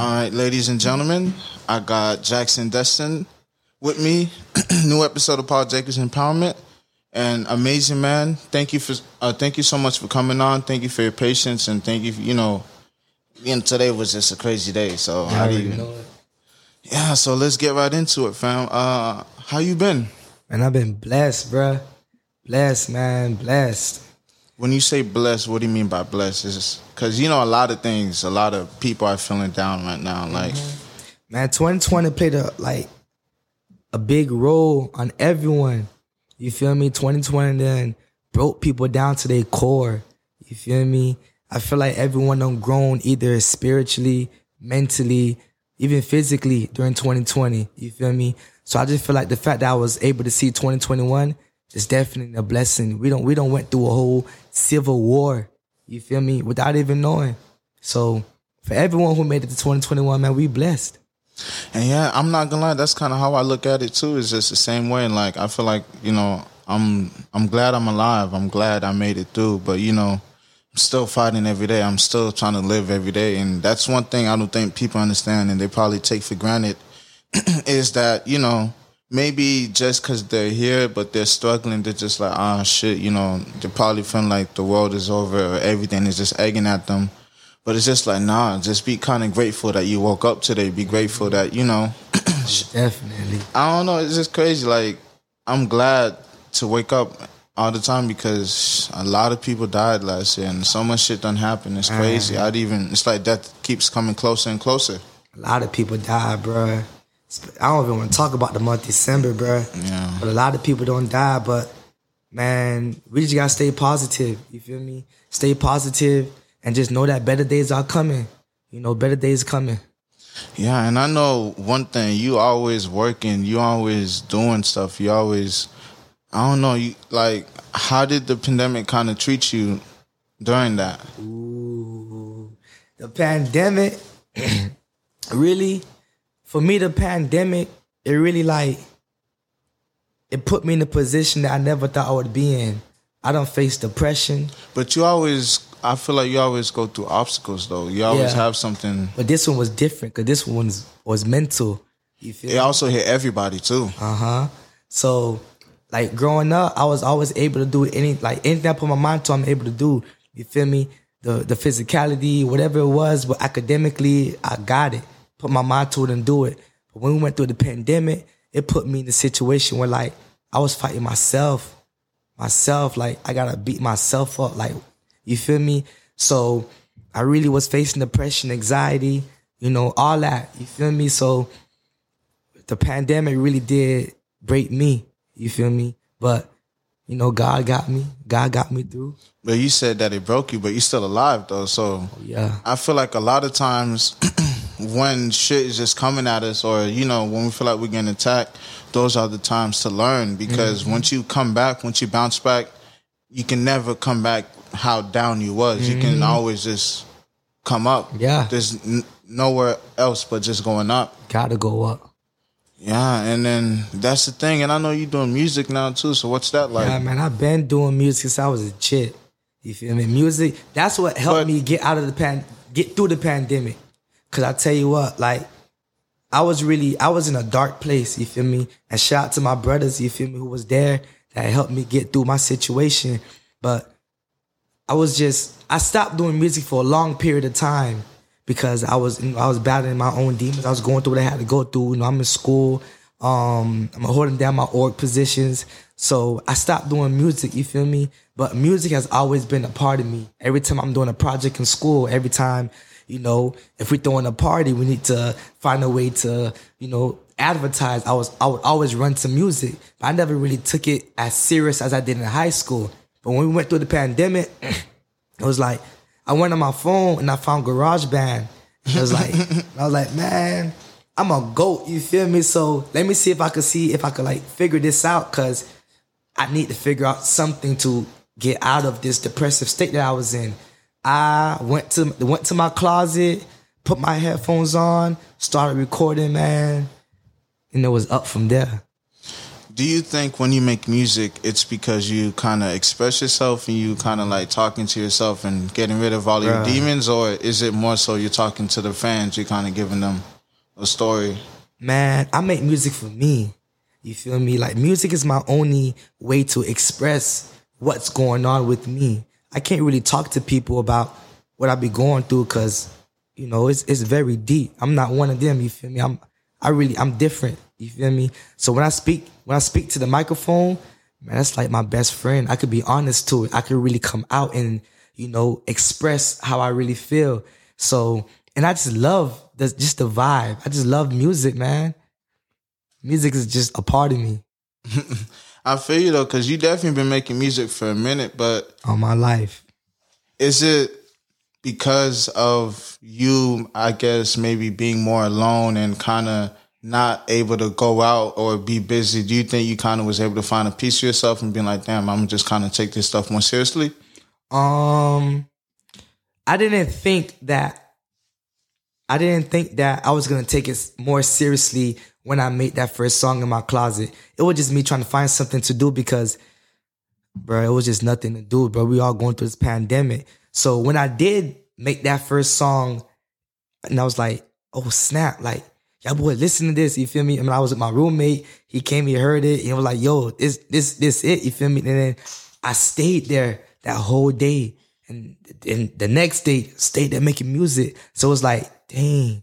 All right, ladies and gentlemen, I got Jackson Destin with me. New episode of Paul Jacobs Empowerment. And amazing man, thank you for uh, thank you so much for coming on. Thank you for your patience and thank you. For, you know, know, today was just a crazy day. So I how do you? know it. Yeah, so let's get right into it, fam. Uh, how you been? And I've been blessed, bruh. Blessed, man. Blessed. When you say blessed, what do you mean by blessed? Is because you know a lot of things, a lot of people are feeling down right now. Mm-hmm. Like, Man, 2020 played a like a big role on everyone. You feel me? 2020 then broke people down to their core. You feel me? I feel like everyone done grown either spiritually, mentally, even physically during 2020. You feel me? So I just feel like the fact that I was able to see 2021 is definitely a blessing. We don't we don't went through a whole civil war. You feel me? Without even knowing. So for everyone who made it to 2021, man, we blessed. And yeah, I'm not gonna lie, that's kind of how I look at it too. It's just the same way. Like I feel like you know, I'm I'm glad I'm alive. I'm glad I made it through. But you know, I'm still fighting every day. I'm still trying to live every day. And that's one thing I don't think people understand, and they probably take for granted, is that you know maybe just because they're here, but they're struggling, they're just like ah shit. You know, they're probably feeling like the world is over or everything is just egging at them. But it's just like, nah, just be kind of grateful that you woke up today. Be grateful that, you know, Definitely. I don't know. It's just crazy. Like, I'm glad to wake up all the time because a lot of people died last year and so much shit done happened. It's crazy. I'd even, it's like death keeps coming closer and closer. A lot of people die, bruh. I don't even want to talk about the month December, bruh. Yeah. But a lot of people don't die, but man, we just gotta stay positive. You feel me? Stay positive and just know that better days are coming. You know, better days coming. Yeah. And I know one thing you always working, you always doing stuff. You always, I don't know, you like, how did the pandemic kind of treat you during that? Ooh. The pandemic, really, for me, the pandemic, it really like, it put me in a position that I never thought I would be in. I don't face depression, But you always, I feel like you always go through obstacles though. You always Yeah. have something. but this one was different because this one was, was mental. You feel It also hit everybody too. Uh huh. So, like growing up, I was always able to do any like anything I put my mind to, I'm able to do. You feel me? The the physicality, whatever it was, but academically, I got it. Put my mind to it and do it. But when we went through the pandemic, it put me in a situation where like I was fighting myself, myself. Like I gotta beat myself up. Like you feel me? So I really was facing depression, anxiety, you know, all that. You feel me? So the pandemic really did break me. You feel me? But you know, God got me. God got me through. But you said that it broke you, but you're still alive though. So oh, Yeah. I feel like a lot of times when shit is just coming at us, or you know, when we feel like we're getting attacked, those are the times to learn. Because Mm-hmm. once you come back, once you bounce back, you can never come back how down you was. You can always just come up. Mm-hmm. Yeah. There's n- nowhere else but just going up. Gotta go up. Yeah, and then that's the thing. And I know you're doing music now too. So what's that like? yeah, man, I've been doing music since I was a kid. You feel me? Music, that's what helped But- me get out of the pan get through the pandemic. Cause I tell you what, like I was really I was in a dark place, you feel me? And shout out to my brothers, you feel me, who was there that helped me get through my situation. But I was just I stopped doing music for a long period of time because I was I was battling my own demons. I was going through what I had to go through. You know, I'm in school. Um, I'm holding down my org positions. So I stopped doing music, you feel me? But music has always been a part of me. Every time I'm doing a project in school, every time, you know, if we're throwing a party, we need to find a way to, you know, advertise. I was I would always run to music. But I never really took it as serious as I did in high school. But when we went through the pandemic, it was like I went on my phone and I found GarageBand. It was like I was like, man, I'm a goat. You feel me? So let me see if I could see if I could like figure this out because I need to figure out something to get out of this depressive state that I was in. I went to went to my closet, put my headphones on, started recording, man, and it was up from there. Do you think when you make music, it's because you kind of express yourself and you kind of like talking to yourself and getting rid of all your Bruh. demons, or is it more so you're talking to the fans, you're kind of giving them a story? Man, I make music for me. You feel me? Like music is my only way to express what's going on with me. I can't really talk to people about what I be going through because, you know, it's it's very deep. I'm not one of them. You feel me? I'm I really I'm different. You feel me? So when I speak when I speak to the microphone, man, that's like my best friend. I could be honest to it. I could really come out and you know express how I really feel. So and I just love the just the vibe. I just love music, man. Music is just a part of me I feel you though, because you definitely been making music for a minute, but all my life. is it because of you i guess maybe being more alone and kind of not able to go out or be busy do you think you kind of was able to find a piece of yourself and being like damn i'm just kind of take this stuff more seriously Um, I didn't think that. I didn't think that I was gonna take it more seriously when I made that first song in my closet. It was just me trying to find something to do because, bro, it was just nothing to do, bro. We all going through this pandemic. So when I did make that first song, and I was like, oh snap, like y'all boy, listen to this. You feel me? I mean, I was with my roommate. He came, he heard it, and he was like, yo, this, this, this, it. You feel me? And then I stayed there that whole day, and and the next day stayed there making music. So it was like, dang,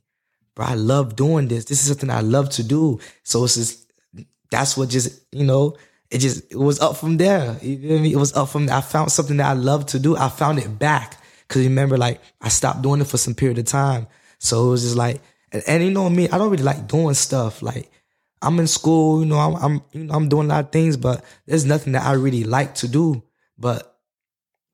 bro, I love doing this. This is something I love to do. So it's just that's what just you know. It just it was up from there. You feel me? It was up from. I found something that I love to do. I found it back. Cause remember, like I stopped doing it for some period of time. So it was just like, and, and you know me, I don't really like doing stuff. Like I'm in school, you know, I'm, I'm you know I'm doing a lot of things, but there's nothing that I really like to do. But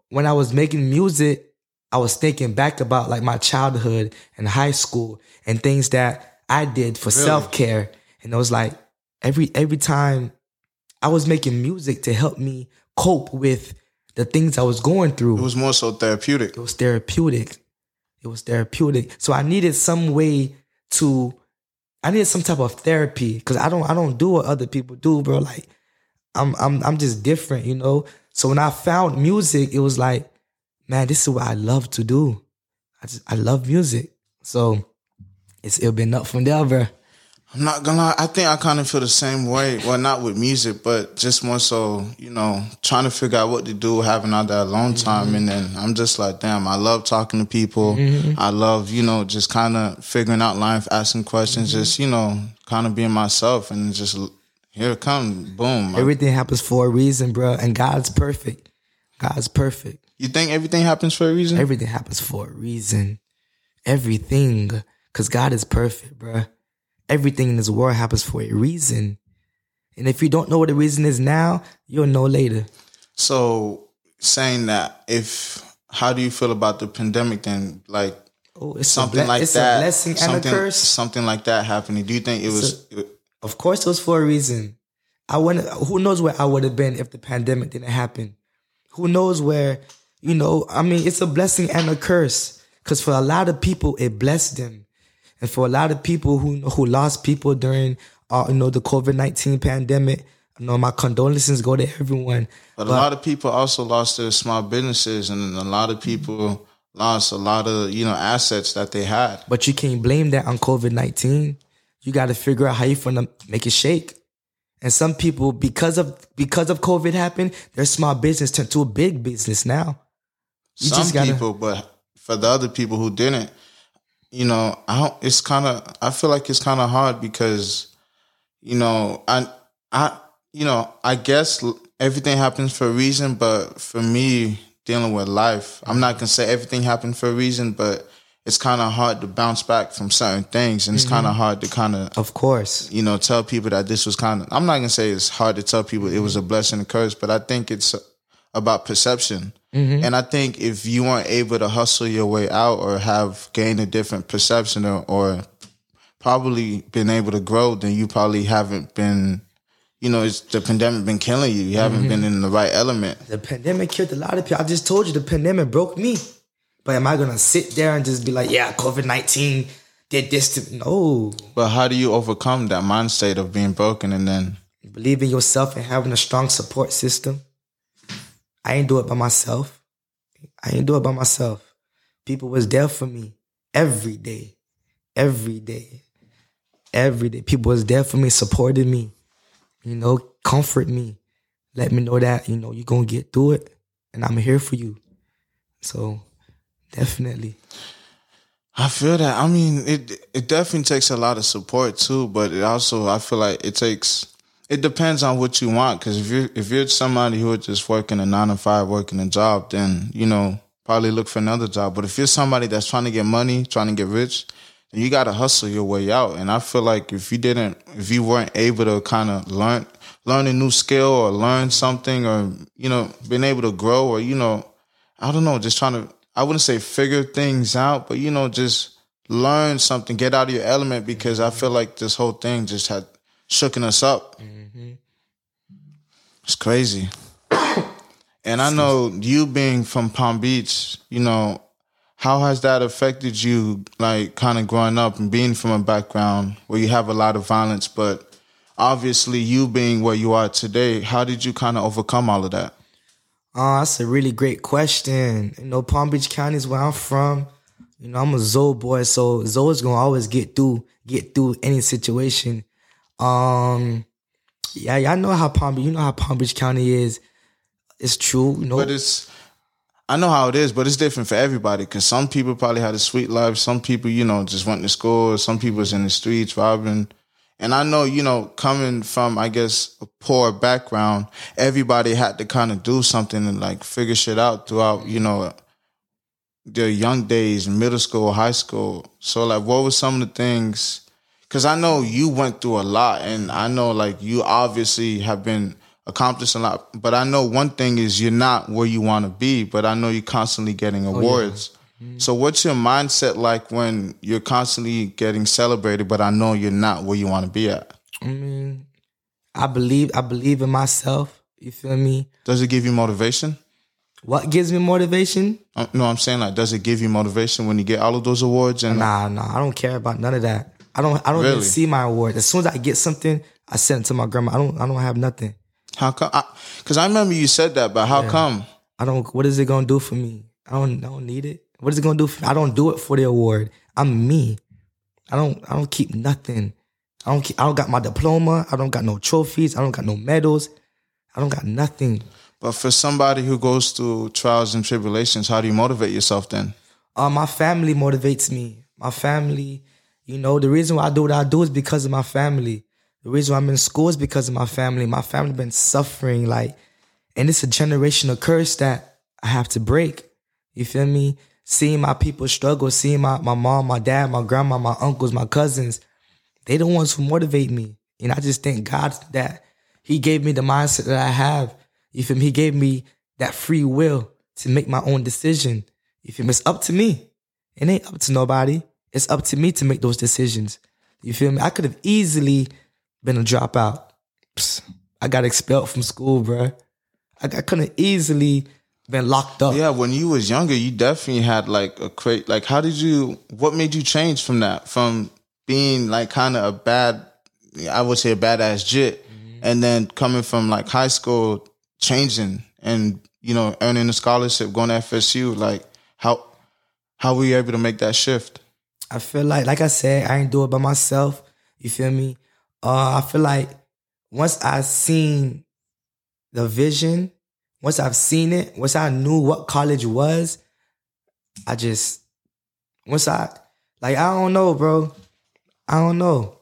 when I was making music, I was thinking back about like my childhood and high school and things that I did for Really? self care. And it was like every every time I was making music to help me cope with the things I was going through it was more so therapeutic it was therapeutic. It was therapeutic. So I needed some way to I needed some type of therapy because I don't I don't do what other people do, bro. Like I'm I'm I'm just different, you know. So when I found music, it was like, man, this is what I love to do. I just I love music. So it's it been up from there, bro. i'm not gonna lie i think i kind of feel the same way well not with music but just more so you know trying to figure out what to do having all that alone mm-hmm. time and then i'm just like damn i love talking to people mm-hmm. i love you know just kind of figuring out life asking questions mm-hmm. just you know kind of being myself and just here it come boom Everything happens for a reason, bro. And God's perfect. God's perfect. You think everything happens for a reason Everything happens for a reason. Everything. Because God is perfect, bruh. Everything in this world happens for a reason. And if you don't know what the reason is now, you'll know later. So saying that, if how do you feel about the pandemic then? Like Oh, it's something a ble- like it's that, a blessing and something, a curse. something like that happening. Do you think it was? Of course, it was for a reason. I wouldn't. Who knows where I would have been if the pandemic didn't happen? Who knows where? You know, I mean, it's a blessing and a curse. Because for a lot of people, it blessed them, and for a lot of people who who lost people during, uh, you know, the COVID nineteen pandemic, you know, my condolences go to everyone. but a lot of people also lost their small businesses, and a lot of people lost a lot of you know assets that they had. But you can't blame that on COVID 19. You got to figure out how you finna make it shake. And some people, because of because of COVID happened, their small business turned to a big business now. You Some just gotta- people, but for the other people who didn't, you know, I don't. It's kind of. I feel like it's kind of hard because, you know, I, I, you know, I guess everything happens for a reason. But for me, dealing with life, I'm not gonna say everything happened for a reason, but it's kind of hard to bounce back from certain things, and it's kind of mm-hmm. hard to kind of Of course. you know, tell people that this was kind of, I'm not going to say it's hard to tell people it was a mm-hmm. blessing and curse, but I think it's about perception. Mm-hmm. And I think if you weren't able to hustle your way out or have gained a different perception or, or probably been able to grow, then you probably haven't been, you know, it's the pandemic been killing you. You haven't mm-hmm. been in the right element. The pandemic killed a lot of people. I just told you the pandemic broke me. But am I gonna sit there and just be like, yeah, COVID 19 did this to No. But how do you overcome that mind state of being broken and then believe in yourself and having a strong support system. I ain't do it by myself. I ain't do it by myself. People was there for me every day, every day, every day. People was there for me, supported me, you know, comfort me, let me know that you know you're gonna get through it, and I'm here for you. So, definitely. I feel that. I mean, it it definitely takes a lot of support too, but it also I feel like it takes. It depends on what you want, because if you're if you're somebody who is just working a nine to five, working a job, then you know probably look for another job. But if you're somebody that's trying to get money, trying to get rich, then you got to hustle your way out. And I feel like if you didn't, if you weren't able to kind of learn learn a new skill or learn something, or you know, being able to grow, or you know, I don't know, just trying to I wouldn't say figure things out, but you know, just learn something, get out of your element because I feel like this whole thing just had shooken us up. Mm-hmm. It's crazy. and I know you being from Palm Beach, you know, how has that affected you, like kind of growing up and being from a background where you have a lot of violence, but obviously you being where you are today, how did you kind of overcome all of that? Oh, that's a really great question. You know, Palm Beach County is where I'm from. You know, I'm a Zoe boy, so Zoe's gonna always get through, get through any situation. Um, yeah, y'all know how Palm Beach, you know how Palm Beach County is. It's true, you know. But it's, I know how it is, but it's different for everybody. Cause some people probably had a sweet life. Some people, you know, just went to school. Some people was in the streets robbing. And I know, you know, coming from, I guess, a poor background, everybody had to kind of do something and like figure shit out throughout, you know, their young days, middle school, high school. So, like, what were some of the things? Because I know you went through a lot, and I know, like, you obviously have been accomplished a lot. But I know one thing is you're not where you want to be, but I know you're constantly getting awards. Oh, yeah. So what's your mindset like when you're constantly getting celebrated, but I know you're not where you want to be at? I mean, I believe I believe in myself. You feel me? Does it give you motivation? What gives me motivation? Uh, no, I'm saying like, does it give you motivation when you get all of those awards? And nah, nah, I don't care about none of that. I don't, I don't really? even see my award. As soon as I get something, I send it to my grandma. I don't, I don't have nothing. How come? Because I, I, remember you said that, but how yeah. come? I don't. What is it gonna do for me? I don't, I don't need it. What is it gonna do? For, I don't do it for the award. I'm me. I don't. I don't keep nothing. I don't. Keep, I don't got my diploma. I don't got no trophies. I don't got no medals. I don't got nothing. But for somebody who goes through trials and tribulations, how do you motivate yourself then? Uh, my family motivates me. My family, you know, the reason why I do what I do is because of my family. The reason why I'm in school is because of my family. My family been suffering, like, and it's a generational curse that I have to break. You feel me? seeing my people struggle, seeing my, my mom, my dad, my grandma, my uncles, my cousins, they the ones who motivate me. And I just thank God that He gave me the mindset that I have. You feel me? He gave me that free will to make my own decision. You feel me? It's up to me. It ain't up to nobody. It's up to me to make those decisions. You feel me? I could have easily been a dropout. Psst, I got expelled from school, bro. I, I couldn't easily been locked up. Yeah, when you was younger, you definitely had like a crate. Like, how did you? What made you change from that? From being like kind of a bad, I would say a badass jit, mm-hmm. and then coming from like high school, changing and you know earning a scholarship, going to FSU. Like, how how were you able to make that shift? I feel like, like I said, I ain't do it by myself. You feel me? Uh, I feel like once I seen the vision once I've seen it, once I knew what college was, I just once I like I don't know, bro. I don't know.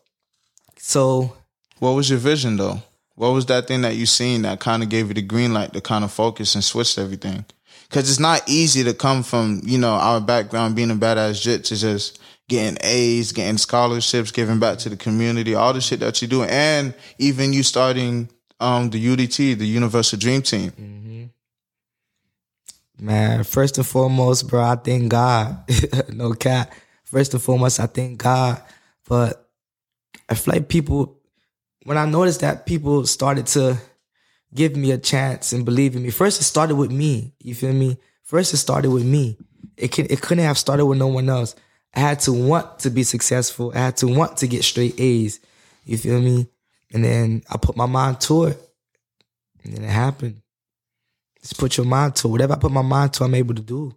So what was your vision though? What was that thing that you seen that kind of gave you the green light to kind of focus and switch everything? Because it's not easy to come from you know our background being a badass jit to just getting A's, getting scholarships, giving back to the community, all the shit that you do, and even you starting um the UDT, the Universal Dream Team. Mm-hmm. Man, first and foremost, bro, I thank God. no cap. First and foremost, I thank God. But I feel like people, when I noticed that people started to give me a chance and believe in me, first it started with me. You feel me? First it started with me. It can it couldn't have started with no one else. I had to want to be successful. I had to want to get straight A's. You feel me? And then I put my mind to it. And then it happened. Just put your mind to it. Whatever I put my mind to, I'm able to do.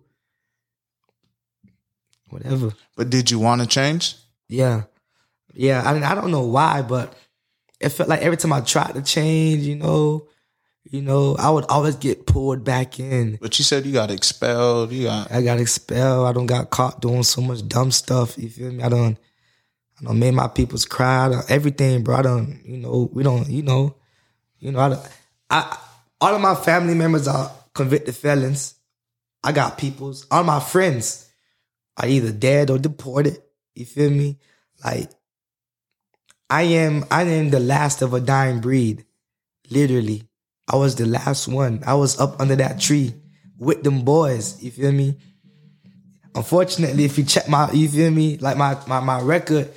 Whatever. But did you want to change? Yeah. Yeah. I mean, I don't know why, but it felt like every time I tried to change, you know, you know, I would always get pulled back in. But you said you got expelled. You got I got expelled. I don't got caught doing so much dumb stuff. You feel me? I don't I don't made my peoples cry. I done, everything, bro. I don't, you know, we don't, you know, you know, I, I all of my family members are convicted felons. I got peoples. All my friends are either dead or deported. You feel me? Like I am I am the last of a dying breed. Literally. I was the last one. I was up under that tree with them boys. You feel me? Unfortunately, if you check my, you feel me, like my my my record,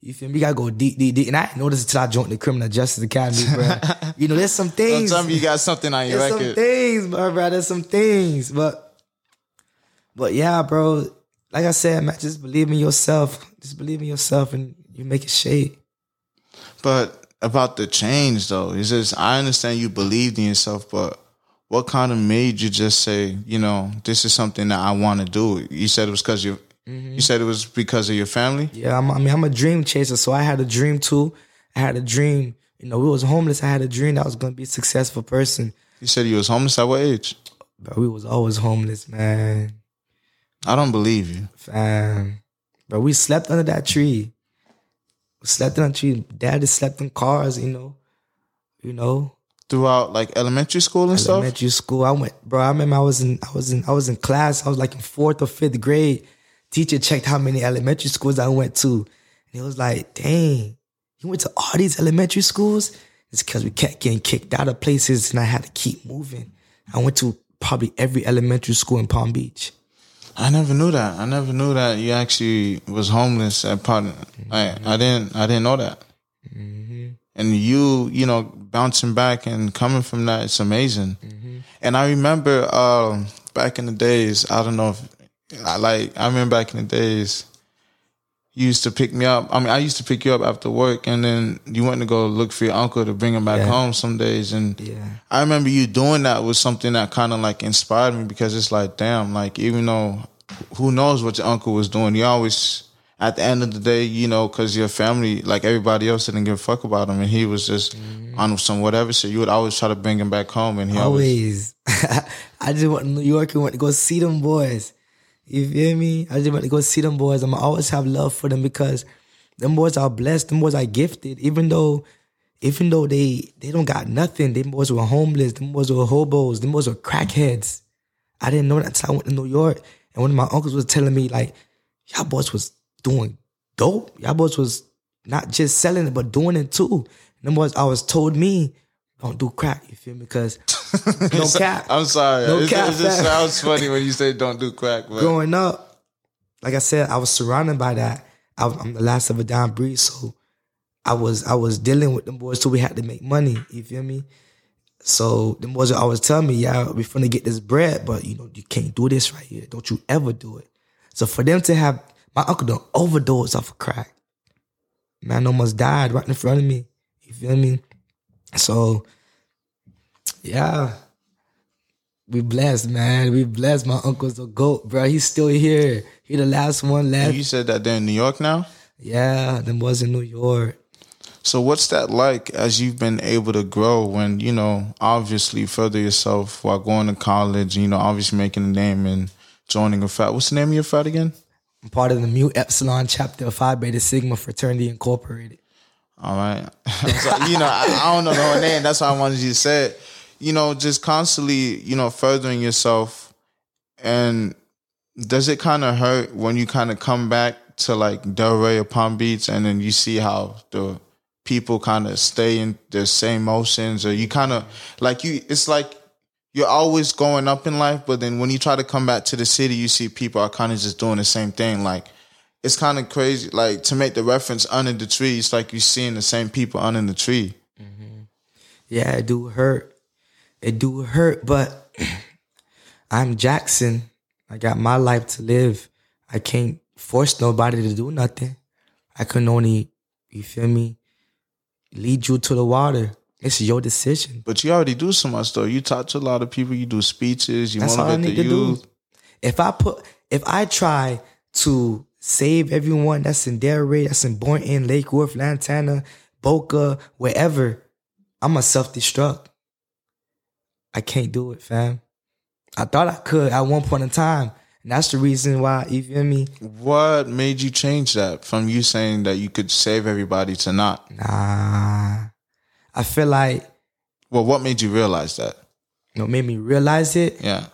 you feel me, you gotta go deep, deep, deep. And I didn't notice until I joined the Criminal Justice Academy, bro. you know, there's some things. Don't you got something on your there's record. some things, bro, bro. There's some things, but but yeah, bro. Like I said, man, just believe in yourself. Just believe in yourself, and you make it shade. But about the change though, it's just I understand you believed in yourself, but what kind of made you just say, you know, this is something that I want to do? You said it was because you. Mm-hmm. You said it was because of your family. Yeah, I'm, I mean, I'm a dream chaser, so I had a dream too. I had a dream. You know, we was homeless. I had a dream that I was gonna be a successful person. You said you was homeless at what age? But we was always homeless, man. I don't believe you. Fam. But we slept under that tree. Slept under that tree. Daddy slept in cars, you know. You know. Throughout like elementary school and stuff. Elementary school. I went, bro. I remember I was in I was in I was in class. I was like in fourth or fifth grade. Teacher checked how many elementary schools I went to. And it was like, dang, you went to all these elementary schools? It's because we kept getting kicked out of places and I had to keep moving. I went to probably every elementary school in Palm Beach. I never knew that. I never knew that you actually was homeless at part. I I didn't I didn't know that. Mm-hmm. And you, you know, bouncing back and coming from that, it's amazing. Mm-hmm. And I remember um, back in the days. I don't know if I like. I remember back in the days. You used to pick me up. I mean, I used to pick you up after work, and then you went to go look for your uncle to bring him back Yeah. home some days. And Yeah. I remember you doing that was something that kind of like inspired me because it's like, damn, like even though who knows what your uncle was doing, you always at the end of the day, you know, because your family, like everybody else, didn't give a fuck about him, and he was just mm. on some whatever. So you would always try to bring him back home, and he always. Always. I just went to New York and went to go see them boys. You feel me? I just want to go see them boys. I'm always have love for them because them boys are blessed. Them boys are gifted. Even though, even though they they don't got nothing, them boys were homeless. Them boys were hobos. Them boys were crackheads. I didn't know that until I went to New York. And one of my uncles was telling me like, y'all boys was doing dope. Y'all boys was not just selling it, but doing it too. And them boys always told me, don't do crack. You feel me? Because no cap. I'm sorry. No it, cap, it just sounds funny when you say don't do crack, but growing up, like I said, I was surrounded by that. I, I'm the last of a dying breed, so I was I was dealing with them boys, so we had to make money. You feel me? So them boys would always tell me, "Yeah, we're finna get this bread, but you know you can't do this right here. Don't you ever do it." So for them to have my uncle done overdose off of crack, man almost died right in front of me. You feel me? So yeah. We blessed, man. We blessed. My uncle's a goat, bro. He's still here. He the last one left. you said that they're in New York now. Yeah, them was in New York. So what's that like as you've been able to grow when, you know, obviously further yourself while going to college, you know, obviously making a name and joining a frat. What's the name of your frat again? I'm part of the Mu Epsilon chapter of Phi Beta Sigma Fraternity Incorporated. All right. You know, I, I don't know the name. That's why I wanted you to say it. You know, just constantly, you know, furthering yourself. And does it kind of hurt when you kind of come back to like Delray or Palm Beach and then you see how the people kind of stay in the same motions or you kind of like you, it's like you're always going up in life, but then when you try to come back to the city, you see people are kind of just doing the same thing. Like, it's kind of crazy. Like to make the reference under the tree, it's like you're seeing the same people under the tree. Mm-hmm. Yeah, it do hurt. It do hurt, but I'm Jackson. I got my life to live. I can't force nobody to do nothing. I can only, you feel me, lead you to the water. It's your decision. But you already do so much though. You talk to a lot of people. You do speeches. You That's all I need the to youth. do. If I put, if I try to save everyone that's in Delray, that's in Boynton, Lake Worth, Lantana, Boca, wherever, I'm a self destruct. I can't do it, fam. I thought I could at one point in time. And that's the reason why, you feel me? What made you change that from you saying that you could save everybody to not? Nah. I feel like, Well, what made you realize that? you know, made me realize it. Yeah.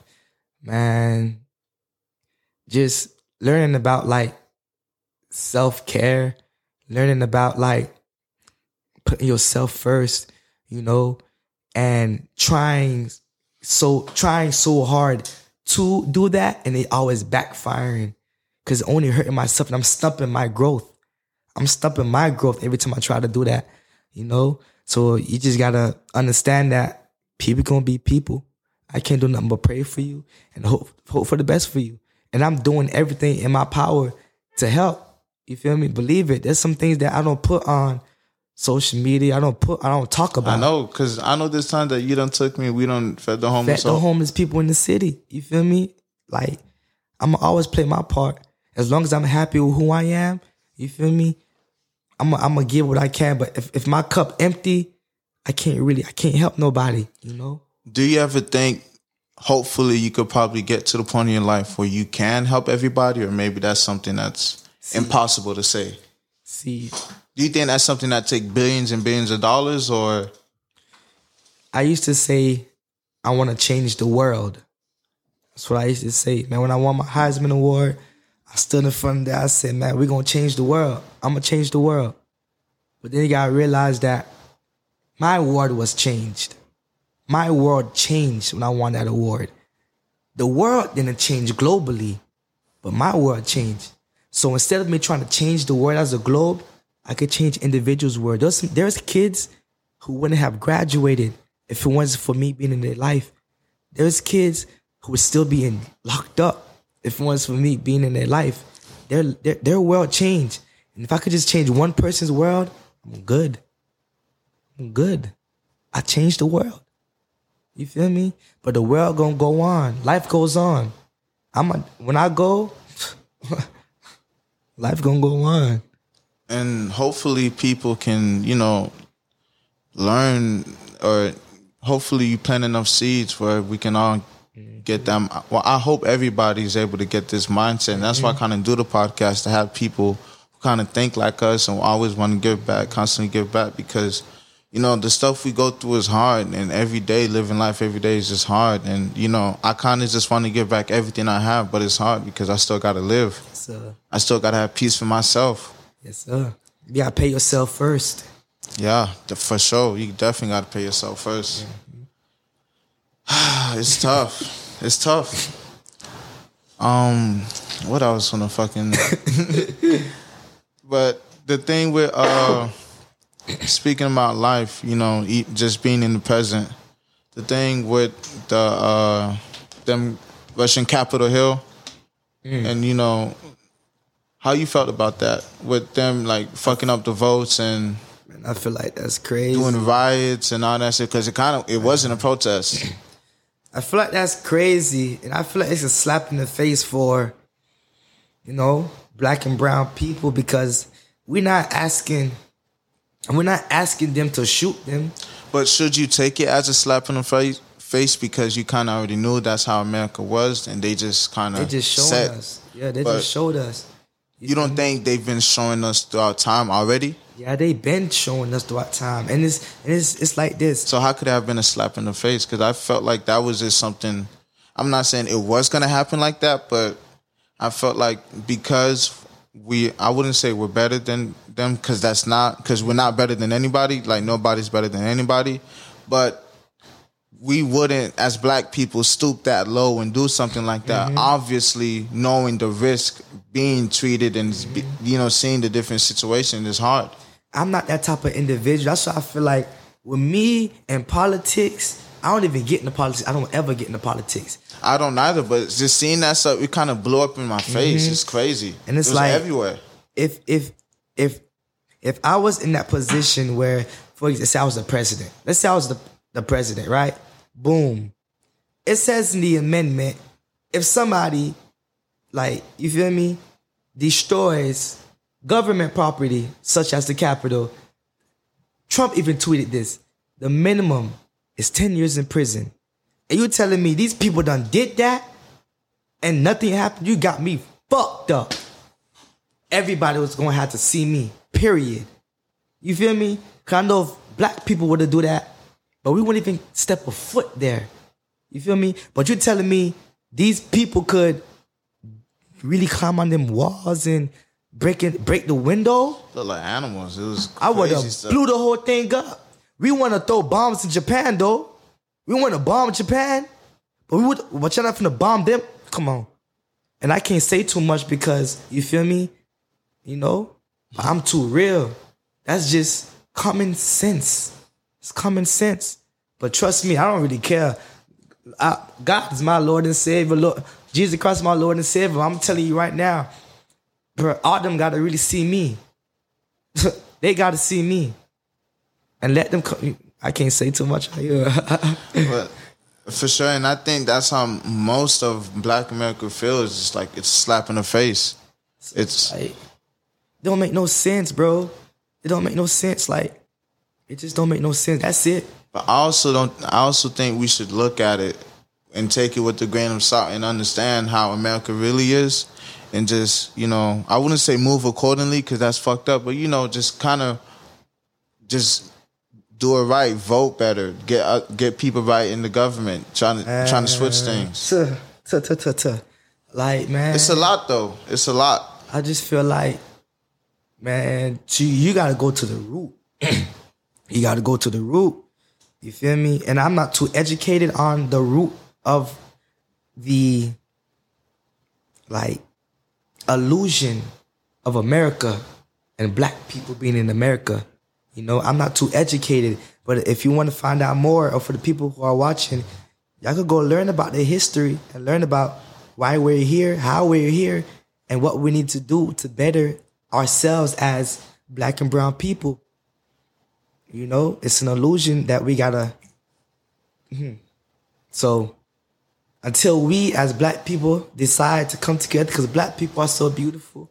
man, just learning about like self care, learning about like putting yourself first, you know, and trying so trying so hard to do that, and it always backfiring because only hurting myself, and I'm stumping my growth. I'm stumping my growth every time I try to do that, you know. So you just gotta understand that people gonna be people. I can't do nothing but pray for you and hope hope for the best for you. And I'm doing everything in my power to help. You feel me? Believe it. There's some things that I don't put on social media. I don't put. I don't talk about. I know, cause I know this time that you don't took me. We done fed the homeless. Fed the homeless people in the city. You feel me? Like I'm always play my part. As long as I'm happy with who I am, you feel me? I'm gonna I'm gonna give what I can. But if, if my cup empty, I can't really I can't help nobody. You know? Do you ever think? Hopefully, you could probably get to the point in your life where you can help everybody, or maybe that's something that's impossible to say. See, Do you think that's something that take billions and billions of dollars, or I used to say I want to change the world. That's what I used to say, man. When I won my Heisman Award, I stood in front of that. I said, man, we're gonna change the world. I'm gonna change the world. But then you gotta realize that my world was changed. My world changed when I won that award. The world didn't change globally, but my world changed. So instead of me trying to change the world as a globe, I could change individuals' world. There's there's kids who wouldn't have graduated if it wasn't for me being in their life. There's kids who would still be in, locked up if it wasn't for me being in their life. Their, their their world changed, and if I could just change one person's world, I'm good. I'm good. I changed the world. You feel me? But the world gonna go on. Life goes on. I'm a, when I go, life gonna go on. and hopefully people can you know learn or hopefully you plant enough seeds where we can all get them. Well i hope everybody's able to get this mindset. And that's why i mm-hmm. kind of do the podcast to have people who kind of think like us and always want to give back constantly give back because you know the stuff we go through is hard and every day living life every day is just hard and you know i kind of just want to give back everything i have but it's hard because i still got to live So i still got to have peace for myself yes, sir. You gotta pay yourself first. Yeah, for sure. You definitely got to pay yourself first. it's tough. It's tough. Um, what else on the fucking? but the thing with uh, speaking about life, you know, e- just being in the present. The thing with the uh, them Russian Capitol Hill, and you know, how you felt about that with them like fucking up the votes and And I feel like that's crazy. doing riots and all that shit because it kind of it wasn't a protest. I feel like that's crazy, and I feel like it's a slap in the face for, you know, black and brown people because we're not asking, we're not asking them to shoot them. But should you take it as a slap in the face? Face because you kind of already knew that's how America was, and they just kind of They just showed set. us. Yeah, they But- just showed us. You don't think they've been showing us throughout time already? Yeah, they've been showing us throughout time, and it's and it's it's like this. So how could it have been a slap in the face? Because I felt like that was just something. I'm not saying it was gonna happen like that, but I felt like because we, I wouldn't say we're better than them because that's not because we're not better than anybody. Like nobody's better than anybody, but we wouldn't, as black people, stoop that low and do something like that. Mm-hmm. Obviously, knowing the risk, being treated, and be- you know, seeing the different situation is hard. I'm not that type of individual. That's why I feel like with me and politics, I don't even get into politics. I don't ever get into politics. I don't either, but just seeing that stuff, it kind of blew up in my mm-hmm. face. It's crazy, And it's It like- everywhere. if if if if I was in that position where for example, say I was the president. Let's say I was the, the president, right? Boom. It says in the amendment, if somebody, like, you feel me, destroys government property, such as the Capitol, Trump even tweeted this. The minimum is 10 years in prison. And you telling me these people done did that and nothing happened? You got me fucked up. Everybody was gonna have to see me, period. You feel me? Cause I know black people would have do that, but we wouldn't even step a foot there. You feel me? But you're telling me these people could really climb on them walls and break it, break the window? Look like animals. It was I would have blew the whole thing up. We want to throw bombs in Japan though. We want to bomb Japan, but we would. But you're not finna bomb them. Come on. And I can't say too much because you feel me. You know, I'm too real. That's just common sense. It's common sense. But trust me, I don't really care. I, God is my Lord and Savior. Lord, Jesus Christ my Lord and Savior. I'm telling you right now, bro, all them gotta really see me. they gotta see me. And let them come. I can't say too much. But for sure, and I think that's how most of Black America feels. It's like it's a slap in the face. It's like, it don't make no sense, bro. It don't make no sense. Like, it just don't make no sense. That's it. But I also don't. I also think we should look at it and take it with a grain of salt and understand how America really is, and just you know, I wouldn't say move accordingly because that's fucked up, but you know, just kind of just do it right, vote better, get uh, get people right in the government, trying to trying to switch things. Tuh, tuh, tuh, tuh, tuh. Like, man, It's a lot though. It's a lot. I just feel like, man, you, you gotta go to the root. you gotta go to the root. You feel me? And I'm not too educated on the root of the like illusion of America and black people being in America. You know, I'm not too educated, but if you want to find out more, or for the people who are watching, y'all could go learn about the history and learn about why we're here, how we're here, and what we need to do to better ourselves as black and brown people. You know, it's an illusion that we gotta. Mhm. So, until we as black people decide to come together, because black people are so beautiful.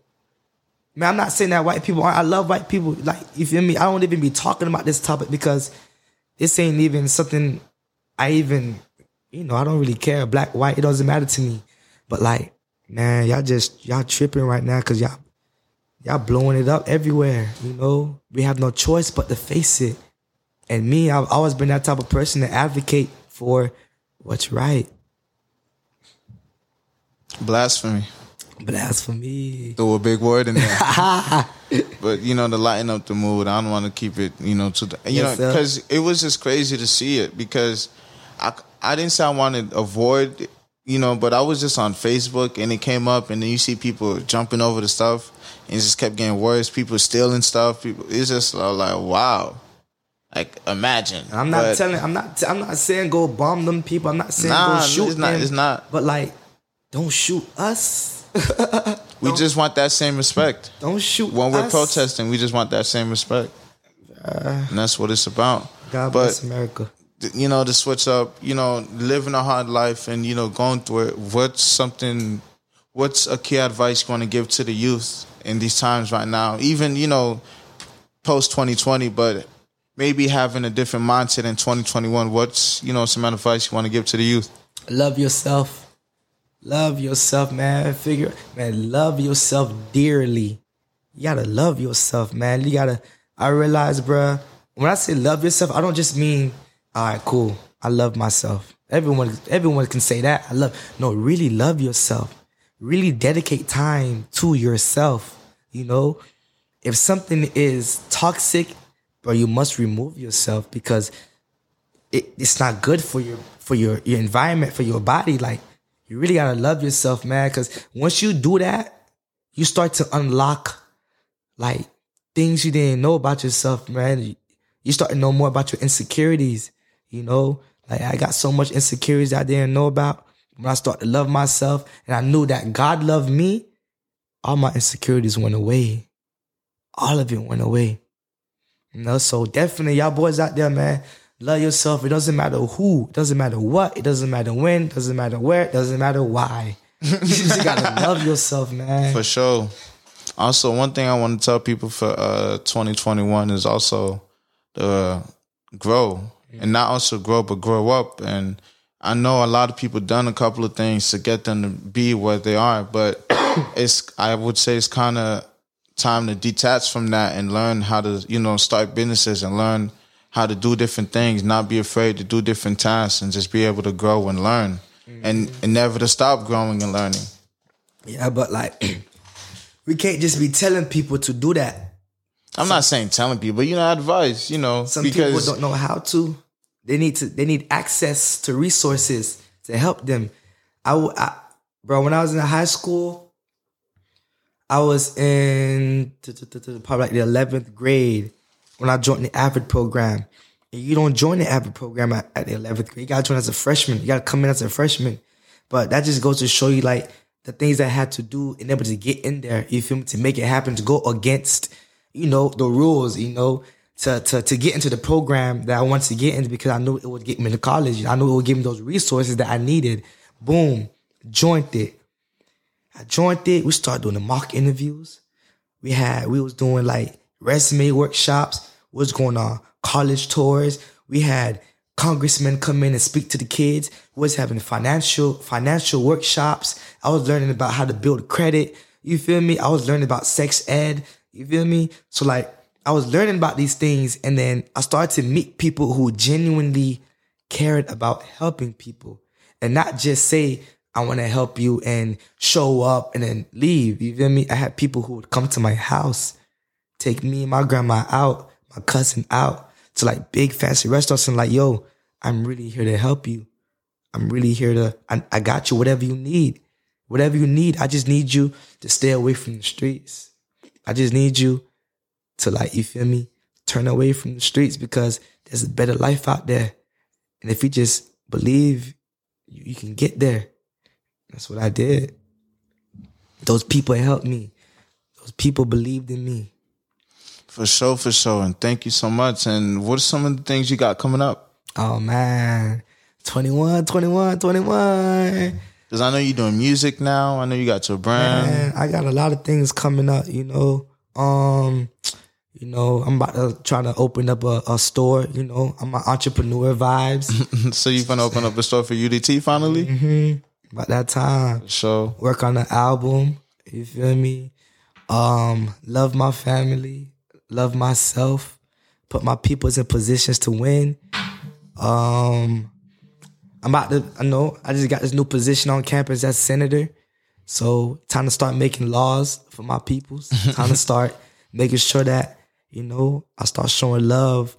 Man, I'm not saying that white people aren't. I love white people. Like, you feel me? I don't even be talking about this topic because this ain't even something I even, you know, I don't really care. Black, white, it doesn't matter to me. But like, man, y'all just y'all tripping right now because y'all y'all blowing it up everywhere. You know, we have no choice but to face it. And me, I've always been that type of person to advocate for what's right. Blasphemy. Blasphemy. Throw a big word in there. but you know, to lighten up the mood, I don't want to keep it, you know, to the, you Yes, know, because it was just crazy to see it because I, I didn't say I wanted to avoid, you know, but I was just on Facebook and it came up and then you see people jumping over the stuff and it just kept getting worse. People stealing stuff. People, it's just like, wow. Like imagine. I'm not But- telling. I'm not. I'm not saying go bomb them people. I'm not saying Nah, go shoot it's not- them. it's not. But like, don't shoot us. We just want that same respect. Don't shoot When we're us. protesting, we just want that same respect. Uh, and that's what it's about. God but bless America. you know, to switch up, you know, living a hard life and you know, going through it. What's something? What's a key advice you want to give to the youth in these times right now? Even you know, post twenty twenty, but maybe having a different mindset in twenty twenty one. What's you know some advice you want to give to the youth? Love yourself. Love yourself, man. Figure, man. Love yourself dearly. You gotta love yourself, man. You gotta. I realize, bruh, when I say love yourself, I don't just mean, all right, cool. I love myself. Everyone, everyone can say that. I love. No, really love yourself. Really dedicate time to yourself. You know, if something is toxic, bro, you must remove yourself because it, it's not good for your for your your environment for your body like you really gotta love yourself man because once you do that you start to unlock like things you didn't know about yourself man. You, start to know more about your insecurities you know? Like i got so much insecurities i didn't know about. When i started to love myself and i knew that god loved me all my insecurities went away. All of it went away. You know, so definitely y'all boys out there, man. Love yourself. It doesn't matter who, it doesn't matter what, it doesn't matter when, it doesn't matter where, it doesn't matter why. you just gotta love yourself, man. For sure. Also, one thing I want to tell people for uh 2021 is also to grow and not also grow, but grow up. And I know a lot of people done a couple of things to get them to be where they are, but it's I would say it's kind of time to detach from that and learn how to you know start businesses and learn how to do different things, not be afraid to do different tasks, and just be able to grow and learn, mm-hmm. and, and never to stop growing and learning. Yeah, but like we can't just be telling people to do that. I'm not saying telling people, you know, advice, you know, Some people don't know how to. They need to. They need access to resources to help them. I, I bro, when I was in high school, I was in probably like the eleventh grade when I joined the Avid program. You don't join the Avid program at, at the eleventh grade. You gotta join as a freshman. You gotta come in as a freshman. But that just goes to show you like the things I had to do in order to get in there. You feel me? To make it happen, to go against, you know, the rules. You know, to to to get into the program that I wanted to get into because I knew it would get me into college. I knew it would give me those resources that I needed. Boom, joined it. I joined it. We started doing the mock interviews. We had we was doing like resume workshops. Was going on college tours. We had congressmen come in and speak to the kids. We was having financial financial workshops. I was learning about how to build credit. You feel me? I was learning about sex ed. You feel me? So like I was learning about these things and then I started to meet people who genuinely cared about helping people and not just say, I want to help you and show up and then leave. You feel me? I had people who would come to my house, take me and my grandma out, my cousin out to like big fancy restaurants and like, yo, I'm really here to help you. I'm really here to, I, I got you whatever you need. Whatever you need, I just need you to stay away from the streets. I just need you to like, you feel me? Turn away from the streets because there's a better life out there. And if you just believe, you, you can get there. That's what I did. Those people helped me. Those people believed in me. For sure, for sure. And thank you so much. And what are some of the things you got coming up? Oh man. 21, 21, 21. Because I know you're doing music now. I know you got your brand. Man, I got a lot of things coming up, you know. Um, you know, I'm about to try to open up a, a store, you know. I'm an entrepreneur vibes. so you gonna open up a store for UDT finally? About that time. So Work on the album. You feel me? Um, love my family, love myself, put my peoples in positions to win. Um, I'm about to, I know, I just got this new position on campus as senator. So time to start making laws for my peoples. time to start making sure that, you know, I start showing love.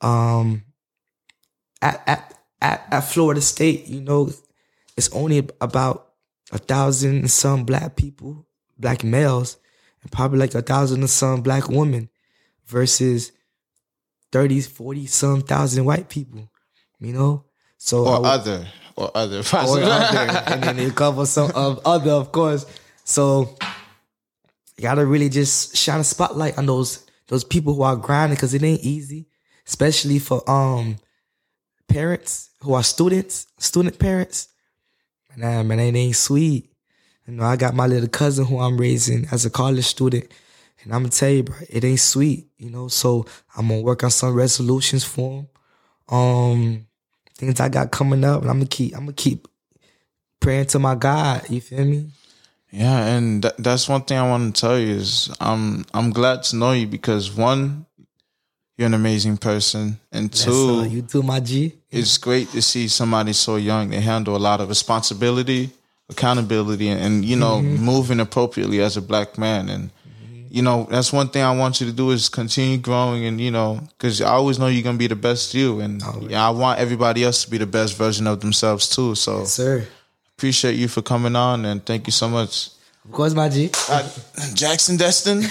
Um, at, at, at, at Florida State, you know, it's only about a thousand and some black people, black males, and probably like a thousand and some black women versus 30, 40 some thousand white people, you know? So or would- other or other. or other, and then they cover some of other, of course. So you gotta really just shine a spotlight on those those people who are grinding because it ain't easy, especially for um parents who are students, student parents. Nah, man, it ain't sweet. You know, I got my little cousin who I'm raising as a college student, and I'm gonna tell you, bro, it ain't sweet. You know, so I'm gonna work on some resolutions for him. Um, things I got coming up, and I'm gonna keep, I'm gonna keep praying to my God. You feel me? Yeah, and th- that's one thing I want to tell you is I'm I'm glad to know you because one, you're an amazing person, and two, uh, you too, my G. it's great to see somebody so young. They handle a lot of responsibility, accountability, and, and you know moving appropriately as a black man. And you know that's one thing I want you to do is continue growing, and you know because I always know you're gonna be the best you, and yeah, I want everybody else to be the best version of themselves too. So Sir, appreciate you for coming on, and thank you so much. of course, my G. Uh, Jackson Destin,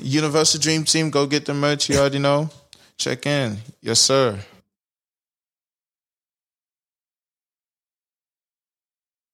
Universal Dream Team, go get the merch. You already know. Check in. Yes, sir.